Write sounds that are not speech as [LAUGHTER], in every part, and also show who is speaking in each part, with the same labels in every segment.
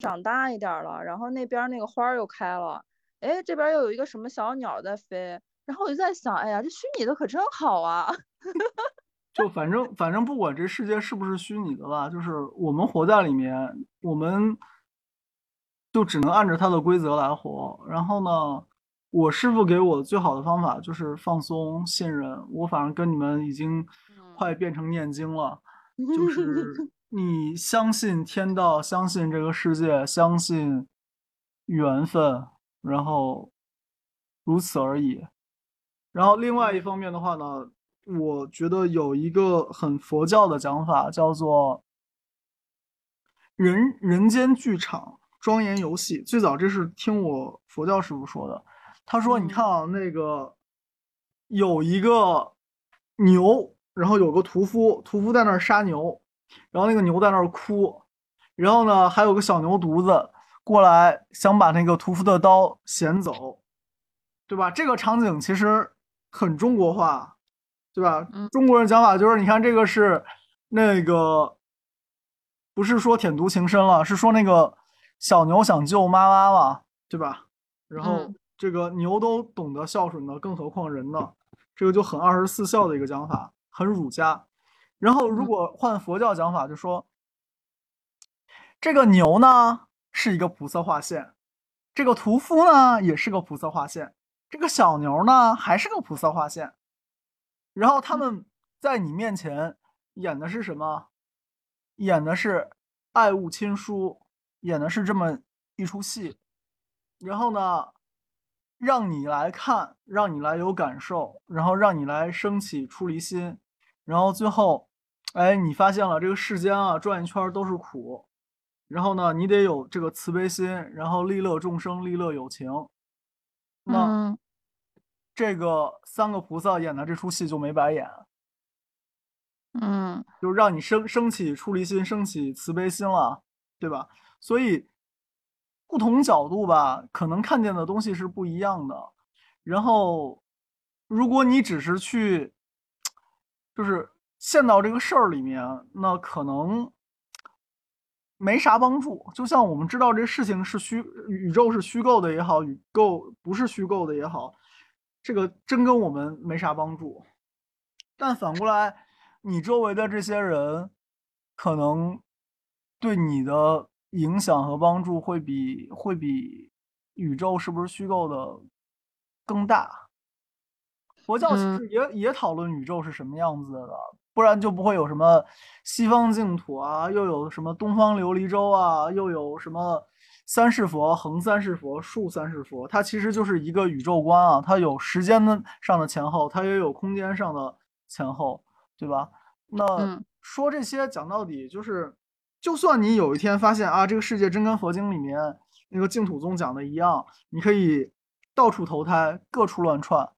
Speaker 1: 长大一点了，然后那边那个花又开了，哎，这边又有一个什么小鸟在飞，然后我就在想，哎呀，这虚拟的可真好啊！[LAUGHS]
Speaker 2: 就反正反正不管这世界是不是虚拟的吧，就是我们活在里面，我们就只能按照它的规则来活。然后呢，我师傅给我最好的方法就是放松、信任。我反正跟你们已经快变成念经了，[LAUGHS] 就是你相信天道，相信这个世界，相信缘分，然后如此而已。然后另外一方面的话呢。我觉得有一个很佛教的讲法，叫做“人人间剧场，庄严游戏”。最早这是听我佛教师傅说的。他说：“你看啊，那个有一个牛，然后有个屠夫，屠夫在那儿杀牛，然后那个牛在那儿哭，然后呢，还有个小牛犊子过来想把那个屠夫的刀衔走，对吧？这个场景其实很中国化。”对吧？中国人讲法就是，你看这个是那个，不是说舔犊情深了，是说那个小牛想救妈妈嘛，对吧？然后这个牛都懂得孝顺的，更何况人呢？这个就很二十四孝的一个讲法，很儒家。然后如果换佛教讲法，就说这个牛呢是一个菩萨化现，这个屠夫呢也是个菩萨化现，这个小牛呢还是个菩萨化现。然后他们在你面前演的是什么？演的是爱物亲疏，演的是这么一出戏。然后呢，让你来看，让你来有感受，然后让你来升起出离心。然后最后，哎，你发现了这个世间啊，转一圈都是苦。然后呢，你得有这个慈悲心，然后利乐众生，利乐有情。那。这个三个菩萨演的这出戏就没白演，
Speaker 1: 嗯，
Speaker 2: 就让你升升起出离心，升起慈悲心了，对吧？所以不同角度吧，可能看见的东西是不一样的。然后，如果你只是去，就是陷到这个事儿里面，那可能没啥帮助。就像我们知道这事情是虚，宇宙是虚构的也好，宇宙不是虚构的也好。这个真跟我们没啥帮助，但反过来，你周围的这些人，可能对你的影响和帮助会比会比宇宙是不是虚构的更大。佛教其实也也讨论宇宙是什么样子的，不然就不会有什么西方净土啊，又有什么东方琉璃洲啊，又有什么。三世佛、横三世佛、竖三世佛，它其实就是一个宇宙观啊，它有时间的上的前后，它也有空间上的前后，对吧？那说这些讲到底就是，就算你有一天发现啊，这个世界真跟佛经里面那个净土宗讲的一样，你可以到处投胎，各处乱窜，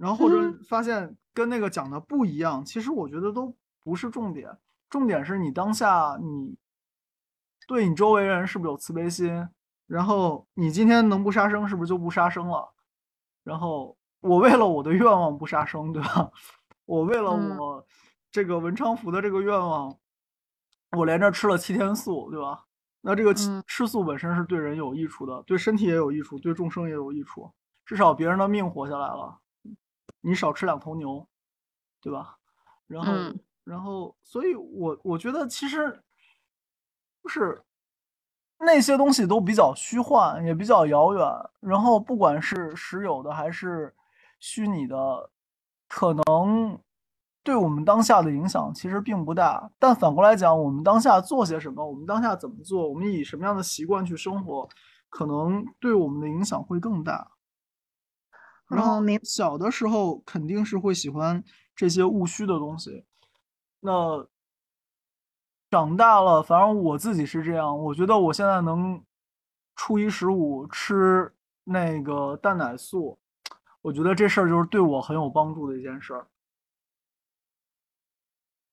Speaker 2: 然后或者发现跟那个讲的不一样，其实我觉得都不是重点，重点是你当下你对你周围人是不是有慈悲心。然后你今天能不杀生，是不是就不杀生了？然后我为了我的愿望不杀生，对吧？我为了我这个文昌福的这个愿望，我连着吃了七天素，对吧？那这个吃素本身是对人有益处的，对身体也有益处，对众生也有益处。至少别人的命活下来了，你少吃两头牛，对吧？然后，然后，所以我我觉得其实就是。那些东西都比较虚幻，也比较遥远。然后，不管是实有的还是虚拟的，可能对我们当下的影响其实并不大。但反过来讲，我们当下做些什么，我们当下怎么做，我们以什么样的习惯去生活，可能对我们的影响会更大。然后你，小的时候肯定是会喜欢这些务虚的东西。那。长大了，反正我自己是这样。我觉得我现在能初一十五吃那个蛋奶素，我觉得这事儿就是对我很有帮助的一件事儿。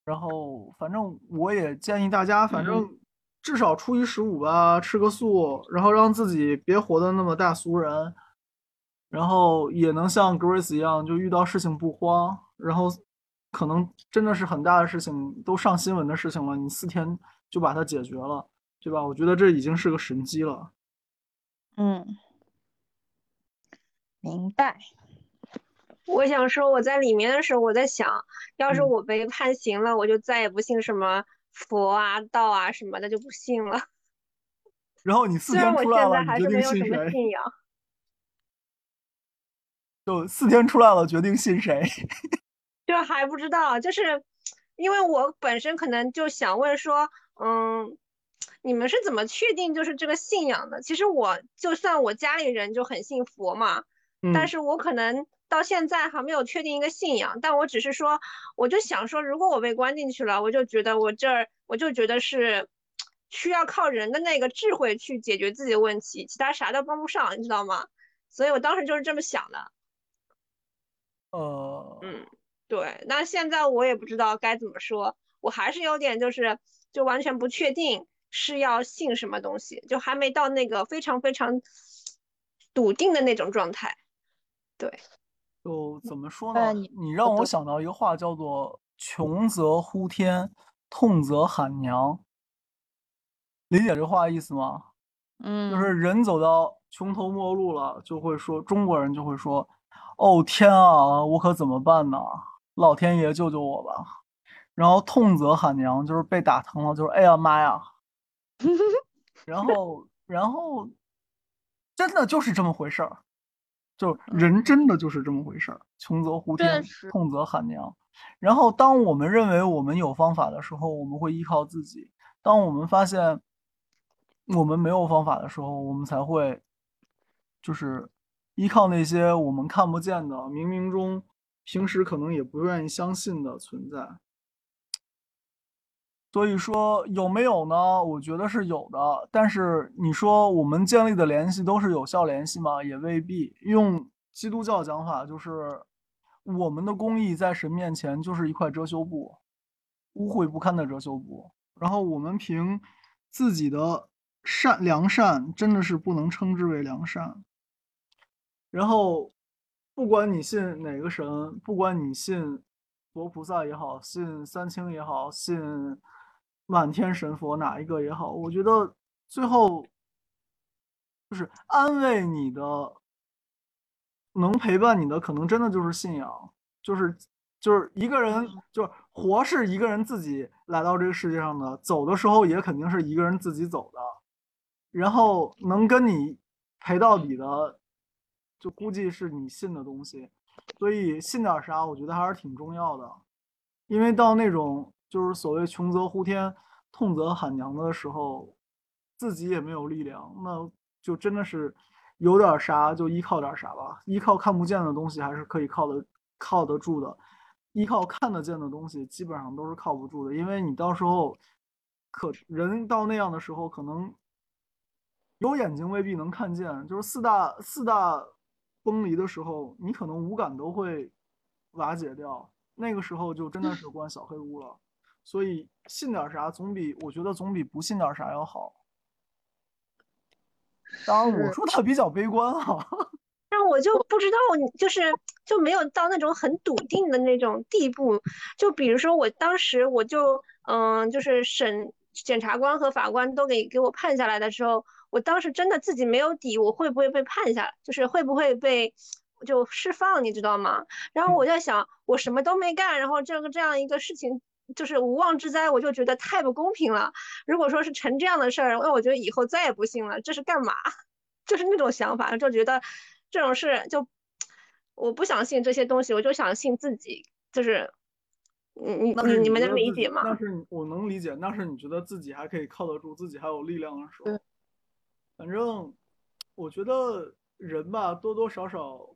Speaker 2: 然后，反正我也建议大家，反正至少初一十五吧，吃个素，然后让自己别活得那么大俗人，然后也能像 Grace 一样，就遇到事情不慌，然后。可能真的是很大的事情，都上新闻的事情了，你四天就把它解决了。对吧？我觉得这已经是个神机了。
Speaker 1: 嗯，明白。
Speaker 3: 我想说，我在里面的时候，我在想，要是
Speaker 2: 嗯
Speaker 3: 我被判刑了，我就再也不信什么佛啊、道啊什么的，就不信了。[LAUGHS]
Speaker 2: 然后你四天出来了，
Speaker 3: 还是没有什么？信仰，
Speaker 2: 就四天出来了，决定信谁？[LAUGHS]
Speaker 3: 就还不知道，就是因为我本身可能就想问说，嗯，你们是怎么确定就是这个信仰的？其实我就算我家里人就很信佛嘛，但
Speaker 2: 嗯
Speaker 3: 是我可能到现在还没有确定一个信仰，但我只是说，我就想说，如果我被关进去了，我就觉得我这儿，我就觉得是需要靠人的那个智慧去解决自己的问题，其他啥都帮不上，你知道吗？所以我当时就是这么想的。
Speaker 2: 呃，
Speaker 3: 嗯，对，那现在我也不知道该怎么说，我还是有点就是就完全不确定是要信什么东西，就还没到那个非常非常笃定的那种状态。对，
Speaker 2: 就怎么说呢？
Speaker 1: 哎你
Speaker 2: 你让我想到一个话，叫做“穷则呼天，痛则喊娘”。理解这话意思吗？
Speaker 1: 嗯，
Speaker 2: 就是人走到穷途末路了，就会说中国人就会说：“哦天啊，我可怎么办呢？老天爷救救我吧！”然后痛则喊娘，就是被打疼了，就是哎呀妈呀！[LAUGHS] 然后，然后真的就是这么回事儿，就人真的就是这么回事儿，穷则呼天痛则喊娘。然后，当我们认为我们有方法的时候，我们会依靠自己；当我们发现我们没有方法的时候，我们才会就是依靠那些我们看不见的、冥冥中平时可能也不愿意相信的存在。所以说有没有呢？我觉得是有的，但是你说我们建立的联系都是有效联系吗？也未必。用基督教讲法，就是我们的公义在神面前就是一块遮羞布，污秽不堪的遮羞布。然后我们凭自己的善良善，真的是不能称之为良善。然后，不管你信哪个神，不管你信佛菩萨也好，信三清也好，信满天神佛哪一个也好，我觉得最后就是安慰你的，能陪伴你的，可能真的就是信仰，就是就是一个人，就是活是一个人自己来到这个世界上的，走的时候也肯定是一个人自己走的，然后能跟你陪到底的，就估计是你信的东西，所以信点啥，我觉得还是挺重要的，因为到那种就是所谓穷则呼天，痛则喊娘的时候，自己也没有力量，那就真的是有点啥就依靠点啥吧，依靠看不见的东西还是可以靠得靠得住的，依靠看得见的东西基本上都是靠不住的，因为你到时候可人到那样的时候，可能有眼睛未必能看见，就是四大四大崩离的时候，你可能五感都会瓦解掉，那个时候就真的是关小黑屋了。所以信点啥总比我觉得总比不信点啥要好。当然，我说的比较悲观哈、[LAUGHS]
Speaker 3: 但我就不知道，就是就没有到那种很笃定的那种地步。就比如说，我当时我就嗯，就是审检察官和法官都给给我判下来的时候，我当时真的自己没有底，我会不会被判下来，就是会不会被就释放，你知道吗？然后我在想，我什么都没干，然后这个这样一个事情。就是无妄之灾，我就觉得太不公平了。如果说是成这样的事儿，那我觉得以后再也不信了。这是干嘛？[LAUGHS] 就是那种想法，就觉得这种事就我不想信这些东西，我就想信自己。就是你你你你们能理解吗？
Speaker 2: 那是我能理解，那是你觉得自己还可以靠得住，自己还有力量的时候
Speaker 1: 对。
Speaker 2: 反正我觉得人吧，多多少少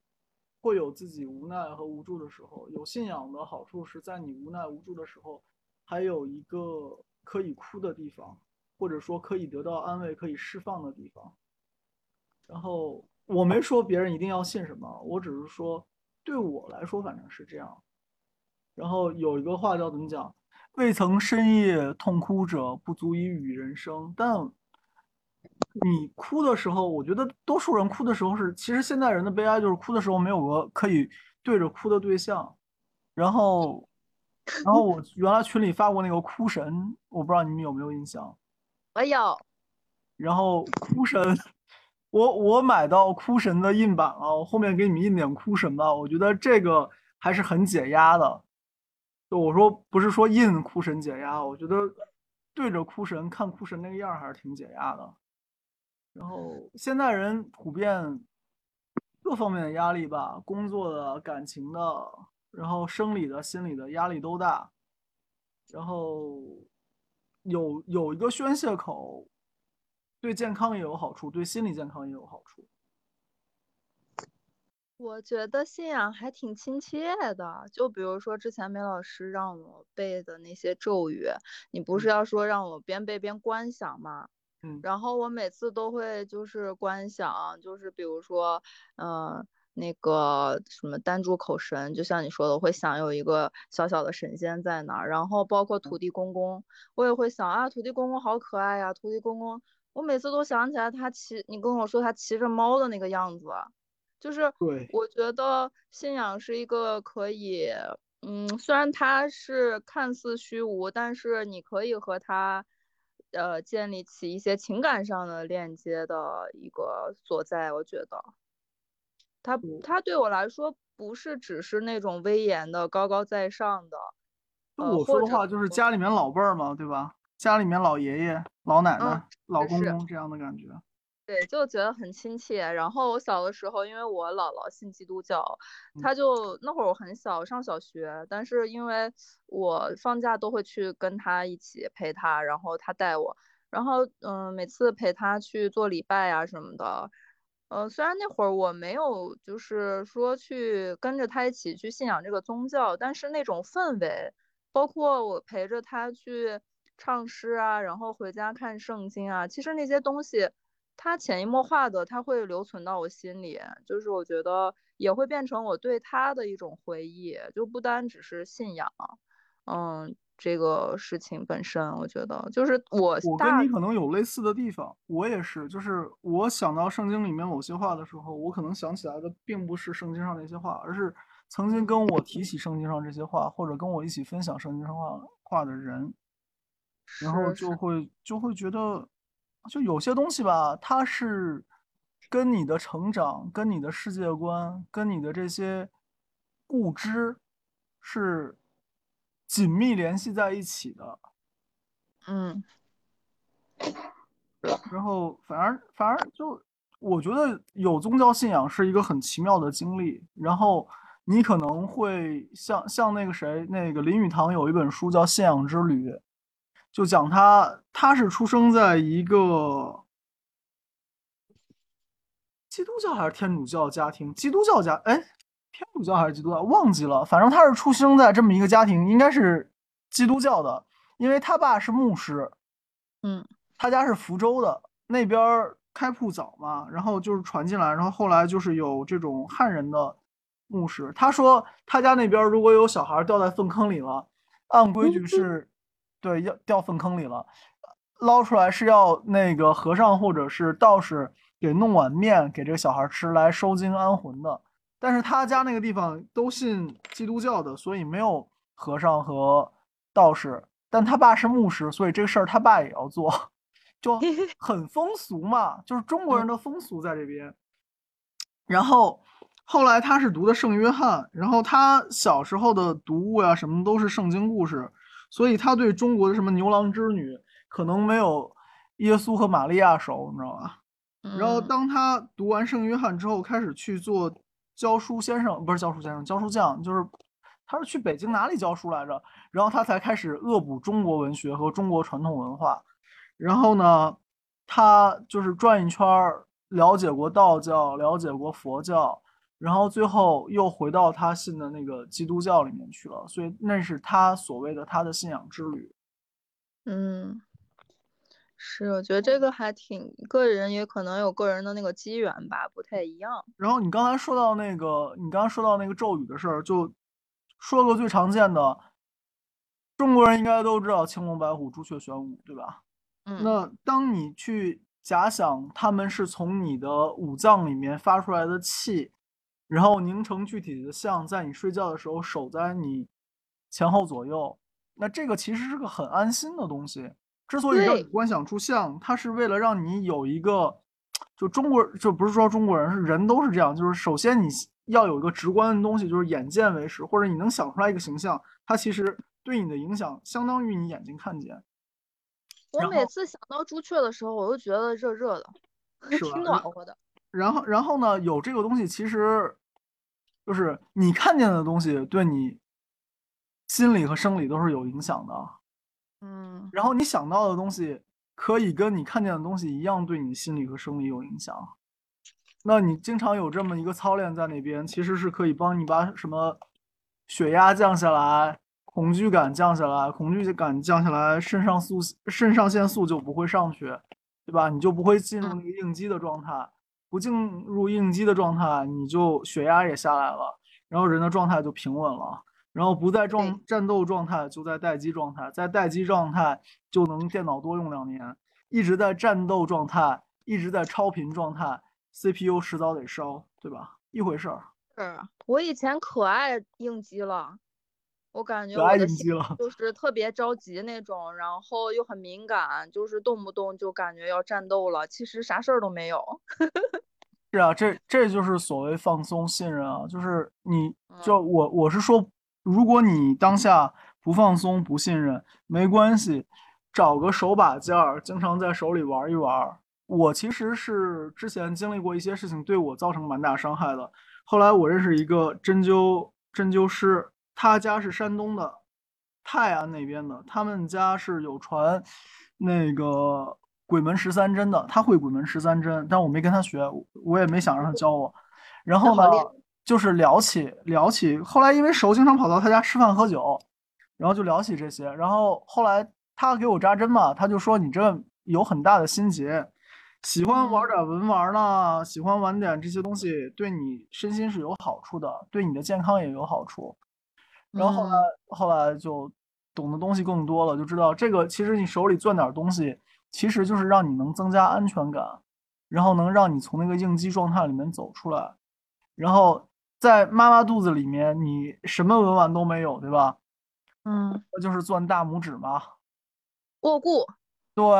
Speaker 2: 会有自己无奈和无助的时候。有信仰的好处是在你无奈无助的时候，还有一个可以哭的地方，或者说可以得到安慰、可以释放的地方。然后我没说别人一定要信什么，我只是说对我来说反正是这样。然后有一个话叫怎么讲？未曾深夜痛哭者，不足以语人生。但你哭的时候，我觉得多数人哭的时候是，其实现代人的悲哀就是哭的时候没有个可以对着哭的对象。然后，然后我原来群里发过那个哭神，我不知道你们有没有印象。
Speaker 1: 我有，
Speaker 2: 然后哭神，我我买到哭神的印版了，我后面给你们印点哭神吧，我觉得这个还是很解压的。就我说不是说印哭神解压，我觉得对着哭神看哭神那个样儿还是挺解压的。然后现在人普遍各方面的压力吧，工作的、感情的，然后生理的、心理的压力都大，然后有有一个宣泄口，对健康也有好处，对心理健康也有好处。
Speaker 1: 我觉得信仰还挺亲切的，就比如说之前梅老师让我背的那些咒语，你不是要说让我边背边观想吗？
Speaker 2: 嗯，
Speaker 1: 然后我每次都会就是观想，就是比如说，嗯、那个什么单柱口神，就像你说的，我会想有一个小小的神仙在那儿，然后包括土地公公，我也会想啊，土地公公好可爱呀，土地公公，我每次都想起来他骑，你跟我说他骑着猫的那个样子，就是
Speaker 2: 对，
Speaker 1: 我觉得信仰是一个可以，嗯，虽然它是看似虚无，但是你可以和它，呃，建立起一些情感上的链接的一个所在。我觉得，
Speaker 2: 他
Speaker 1: 他对我来说不是只是那种威严的、高高在上的，
Speaker 2: 就
Speaker 1: 呃，
Speaker 2: 我说的话，就是家里面老辈儿嘛，对吧？家里面老爷爷、老奶奶、
Speaker 1: 嗯
Speaker 2: 老公公这样的感觉。
Speaker 1: 对，就觉得很亲切。然后我小的时候，因为我姥姥信基督教，
Speaker 2: 嗯
Speaker 1: 她就那会儿我很小，上小学，但是因为我放假都会去跟她一起陪她，然后她带我，然后嗯，每次陪她去做礼拜啊、什么的。呃，虽然那会儿我没有就是说去跟着她一起去信仰这个宗教，但是那种氛围，包括我陪着她去唱诗啊，然后回家看圣经啊，其实那些东西。它潜移默化的，它会留存到我心里，就是我觉得也会变成我对它的一种回忆，就不单只是信仰，嗯，这个事情本身，我觉得就是我
Speaker 2: 我跟你可能有类似的地方，我也是，就是我想到圣经里面某些话的时候，我可能想起来的并不是圣经上那些话，而是曾经跟我提起圣经上这些话，或者跟我一起分享圣经上话话的人，然后就会就会觉得，就有些东西吧，它是跟你的成长、跟你的世界观、跟你的这些固知是紧密联系在一起的。
Speaker 1: 嗯
Speaker 2: 然后反而反而就我觉得有宗教信仰是一个很奇妙的经历。然后你可能会像像那个谁，那个林语堂有一本书叫《信仰之旅》，就讲他他是出生在一个基督教还是天主教家庭？基督教家哎，天主教还是基督教？忘记了。反正他是出生在这么一个家庭，应该是基督教的，因为他爸是牧师。
Speaker 1: 嗯
Speaker 2: 他家是福州的，那边儿开铺早嘛，然后就是传进来，然后后来就是有这种汉人的牧师。他说他家那边儿如果有小孩儿掉在粪坑里了，按规矩是，对，要掉粪坑里了，捞出来是要那个和尚或者是道士给弄碗面给这个小孩儿吃来收精安魂的。但是他家那个地方都信基督教的，所以没有和尚和道士。但他爸是牧师，所以这个事儿他爸也要做，[LAUGHS] 就 [LAUGHS] 很风俗嘛，就是中国人的风俗在这边。然后后来他是读的圣约翰，然后他小时候的读物呀什么都是圣经故事，所以他对中国的什么牛郎织女可能没有耶稣和玛利亚熟，你知道吧？然后
Speaker 1: 嗯
Speaker 2: 当他读完圣约翰之后，开始去做教书先生，不是教书先生，教书匠，就是他是去北京哪里教书来着？然后他才开始恶补中国文学和中国传统文化。然后呢，他就是转一圈儿，了解过道教，了解过佛教，然后最后又回到他信的那个基督教里面去了。所以那是他所谓的他的信仰之旅。
Speaker 1: 嗯，是，我觉得这个还挺，个人也可能有个人的那个机缘吧，不太一样。
Speaker 2: 然后你刚才说到那个，你刚刚说到那个咒语的事儿，就说个最常见的，中国人应该都知道青龙白虎朱雀玄武，对吧？
Speaker 1: 嗯
Speaker 2: 那当你去假想他们是从你的五脏里面发出来的气，然后凝成具体的像，在你睡觉的时候守在你前后左右，那这个其实是个很安心的东西。之所以让你观想出像，它是为了让你有一个，就中国就不是说中国人是人都是这样，就是首先你要有一个直观的东西，就是眼见为实，或者你能想出来一个形象，它其实对你的影响相当于你眼睛看见，
Speaker 1: 我每次想到朱雀的时候，我都觉得热热的，
Speaker 2: 是 [LAUGHS]
Speaker 1: 挺暖和的。
Speaker 2: 然后，然后呢，有这个东西，其实就是你看见的东西，对你心理和生理都是有影响的。
Speaker 1: 嗯
Speaker 2: 然后你想到的东西，可以跟你看见的东西一样，对你心理和生理有影响。那你经常有这么一个操练在那边，其实是可以帮你把什么血压降下来，恐惧感降下来，恐惧感降下来，肾上素、肾上腺素就不会上去，对吧？你就不会进入那个应激的状态。不进入应激的状态，你就血压也下来了，然后人的状态就平稳了。然后不在状战斗状态，就在待机状态，在待机状态就能电脑多用两年。一直在战斗状态，一直在超频状态，CPU 迟早得烧，对吧？一回事儿。
Speaker 1: 是我以前可爱应激了，我感觉
Speaker 2: 可爱
Speaker 1: 我的心
Speaker 2: 应激了。
Speaker 1: 就是特别着急那种，然后又很敏感，就是动不动就感觉要战斗了，其实啥事儿都没有。[LAUGHS]
Speaker 2: 是啊，这这就是所谓放松信任啊，就是你
Speaker 1: 嗯
Speaker 2: 就我我是说，如果你当下不放松不信任，没关系，找个手把件儿，经常在手里玩一玩。我其实是之前经历过一些事情，对我造成蛮大伤害的。后来我认识一个针灸针灸师，他家是山东的泰安那边的，他们家是有传那个鬼门十三针的，他会鬼门十三针，但我没跟他学，我也没想让他教我。然后呢就是聊起聊起，后来因为熟，经常跑到他家吃饭喝酒，然后就聊起这些。然后后来他给我扎针嘛，他就说你这有很大的心结，喜欢玩点文玩啦，喜欢玩点这些东西，对你身心是有好处的，对你的健康也有好处。然后后来后来就懂的东西更多了，就知道这个其实你手里攥点东西，其实就是让你能增加安全感，然后能让你从那个应激状态里面走出来。然后在妈妈肚子里面，你什么文玩都没有，对吧？
Speaker 1: 嗯，
Speaker 2: 那就是攥大拇指嘛。
Speaker 1: 握固，
Speaker 2: 对，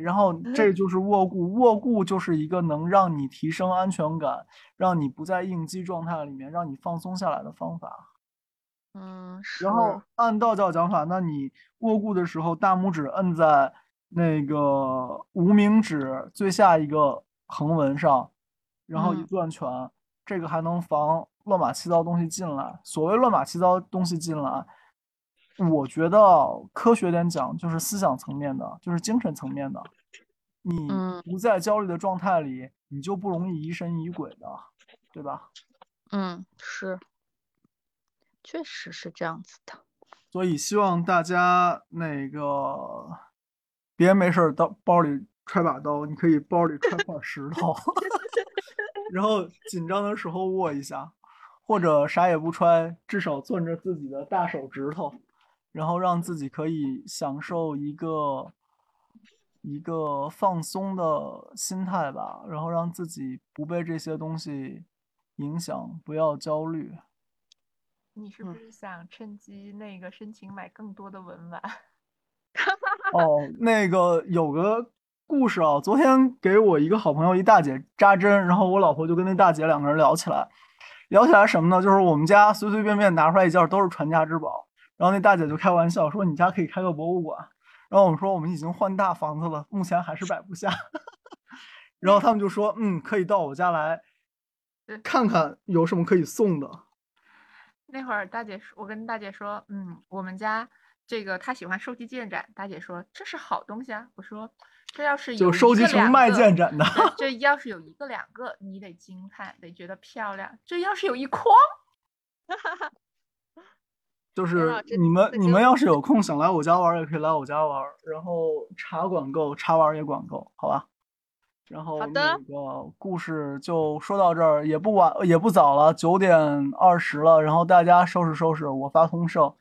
Speaker 2: 然后这就是握固，握固就是一个能让你提升安全感，让你不在应激状态里面，让你放松下来的方法。
Speaker 1: 嗯，是，
Speaker 2: 然后按道教讲法，那你握固的时候，大拇指摁在那个无名指最下一个横纹上，然后一
Speaker 1: 嗯
Speaker 2: 攥拳，这个还能防乱码七糟东西进来。所谓乱码七糟东西进来，我觉得科学点讲，就是思想层面的，就是精神层面的。你
Speaker 1: 嗯
Speaker 2: 不在焦虑的状态里，你就不容易疑神疑鬼的，对吧？
Speaker 1: 嗯，是，确实是这样子的。
Speaker 2: 所以希望大家那个别没事儿到包里揣把刀，你可以包里揣块石头，[LAUGHS] 然后紧张的时候握一下，或者啥也不揣，至少攥着自己的大手指头，然后让自己可以享受一个一个放松的心态吧，然后让自己不被这些东西影响，不要焦虑。
Speaker 4: 你是不是想趁机那个申请买更多的文玩？
Speaker 2: 哦，[LAUGHS] 那个有个故事啊，昨天给我一个好朋友一大姐扎针，然后我老婆就跟那大姐两个人聊起来，聊起来什么呢？就是我们家随随便便拿出来一件都是传家之宝，然后那大姐就开玩笑说你家可以开个博物馆，然后我们说我们已经换大房子了，目前还是摆不下，[LAUGHS] 然后他们就说嗯，可以到我家来看看有什么可以送的。
Speaker 4: 那会儿大姐说，我跟大姐说，嗯，我们家这个他喜欢收集建盏，大姐说这是好东西啊。我说这要是有
Speaker 2: 就收
Speaker 4: 一个两
Speaker 2: 集成卖
Speaker 4: 个
Speaker 2: 建盏的 [LAUGHS]
Speaker 4: 这要是有一个两个，你得惊叹，得觉得漂亮。这要是有一筐，[LAUGHS]
Speaker 2: 就是你们你们要是有空想来我家玩，也可以来我家玩，然后茶管够，茶玩也管够，好吧？然后
Speaker 1: 好的
Speaker 2: 那个故事就说到这儿，也不晚也不早了，九点二十了，然后大家收拾收拾，我发通胜，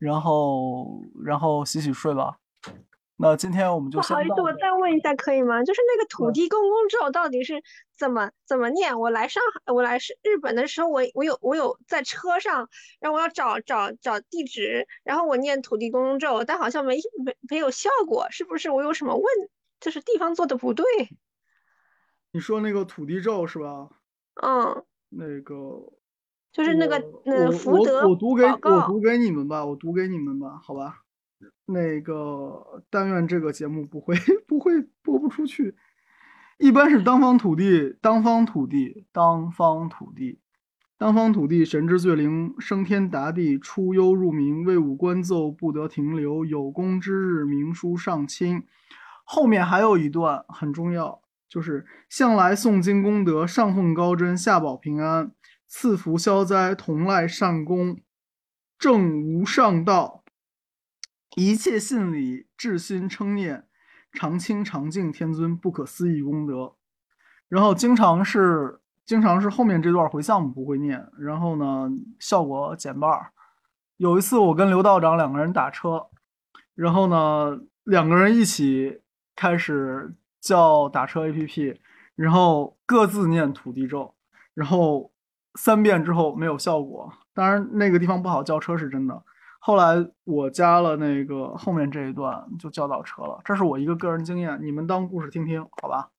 Speaker 2: 然后然后洗洗睡吧。那今天我们就先
Speaker 3: 不好意思，我再问一下可以吗？就是那个土
Speaker 2: 嗯
Speaker 3: 地公公咒到底是怎么怎么念？我来上海，我来是日本的时候，我我有我有在车上，然后我要找找找地址，然后我念土地公公咒，但好像没没没有效果，是不是我有什么问，就是地方做的不对？
Speaker 2: 你说那个土地咒是吧？
Speaker 3: 嗯，
Speaker 2: 那个
Speaker 3: 就是那个
Speaker 2: 我
Speaker 3: 呃福德
Speaker 2: 我读给我读给你们吧，我读给你们吧，好吧。那个，但愿这个节目不会 [LAUGHS] 不会播不出去。一般是当方土地，当方土地，当方土地，当方土地，神之罪灵，升天达地，出幽入冥，为武官奏不得停留，有功之日，明书上清。后面还有一段很重要，就是向来诵经功德，上奉高真，下保平安，赐福消灾，同赖善功，正无上道，一切信理，至心称念，常清常净，天尊不可思议功德。然后经常是经常是后面这段回向不会念，然后呢效果减半儿。有一次我跟刘道长两个人打车，然后呢两个人一起开始叫打车 APP，然后各自念土地咒，然后三遍之后没有效果。当然那个地方不好叫车是真的。后来我加了那个后面这一段就叫到车了，这是我一个个人经验，你们当故事听听，好吧？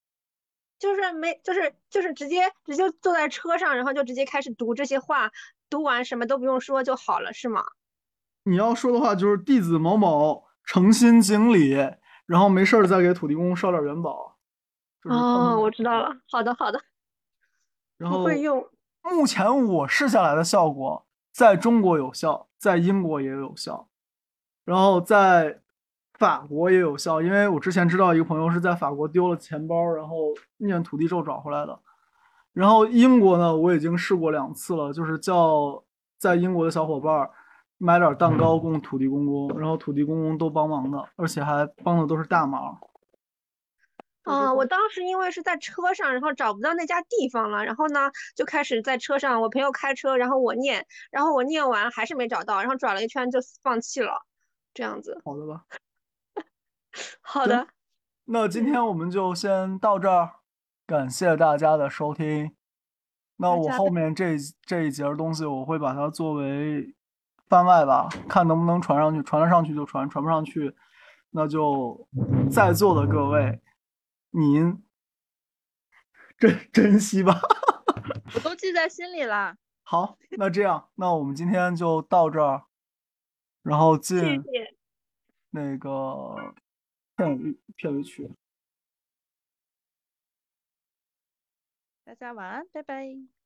Speaker 3: 就是没就是就是直接直接坐在车上，然后就直接开始读这些话，读完什么都不用说就好了，是吗？
Speaker 2: 你要说的话就是弟子某某诚心敬礼，然后没事儿再给土地公烧点元宝。就是
Speaker 3: 哦，我知道了。好的，好的，
Speaker 2: 然后
Speaker 3: 不会用。
Speaker 2: 目前我试下来的效果，在中国有效，在英国也有效，然后在法国也有效。因为我之前知道一个朋友是在法国丢了钱包，然后念土地咒找回来的。然后英国呢，我已经试过两次了，就是叫在英国的小伙伴儿买点蛋糕供土地公公，然后土地公公都帮忙的，而且还帮的都是大忙。
Speaker 3: 啊，我当时因为是在车上，然后找不到那家地方了，然后呢就开始在车上，我朋友开车，然后我念，然后我念完还是没找到，然后转了一圈就放弃了，这样子。
Speaker 2: 好的吧？[LAUGHS]
Speaker 3: 好的，
Speaker 2: 那今天我们就先到这儿，感谢大家的收听。那我后面这这一节儿东西，我会把它作为番外吧，看能不能传上去，传得上去就传，传不上去，那就在座的各位，您珍珍惜吧。[LAUGHS]
Speaker 1: 我都记在心里了。
Speaker 2: 好，那这样，那我们今天就到这儿，然后进。那个片尾片尾曲。
Speaker 1: 大家晚安，拜拜。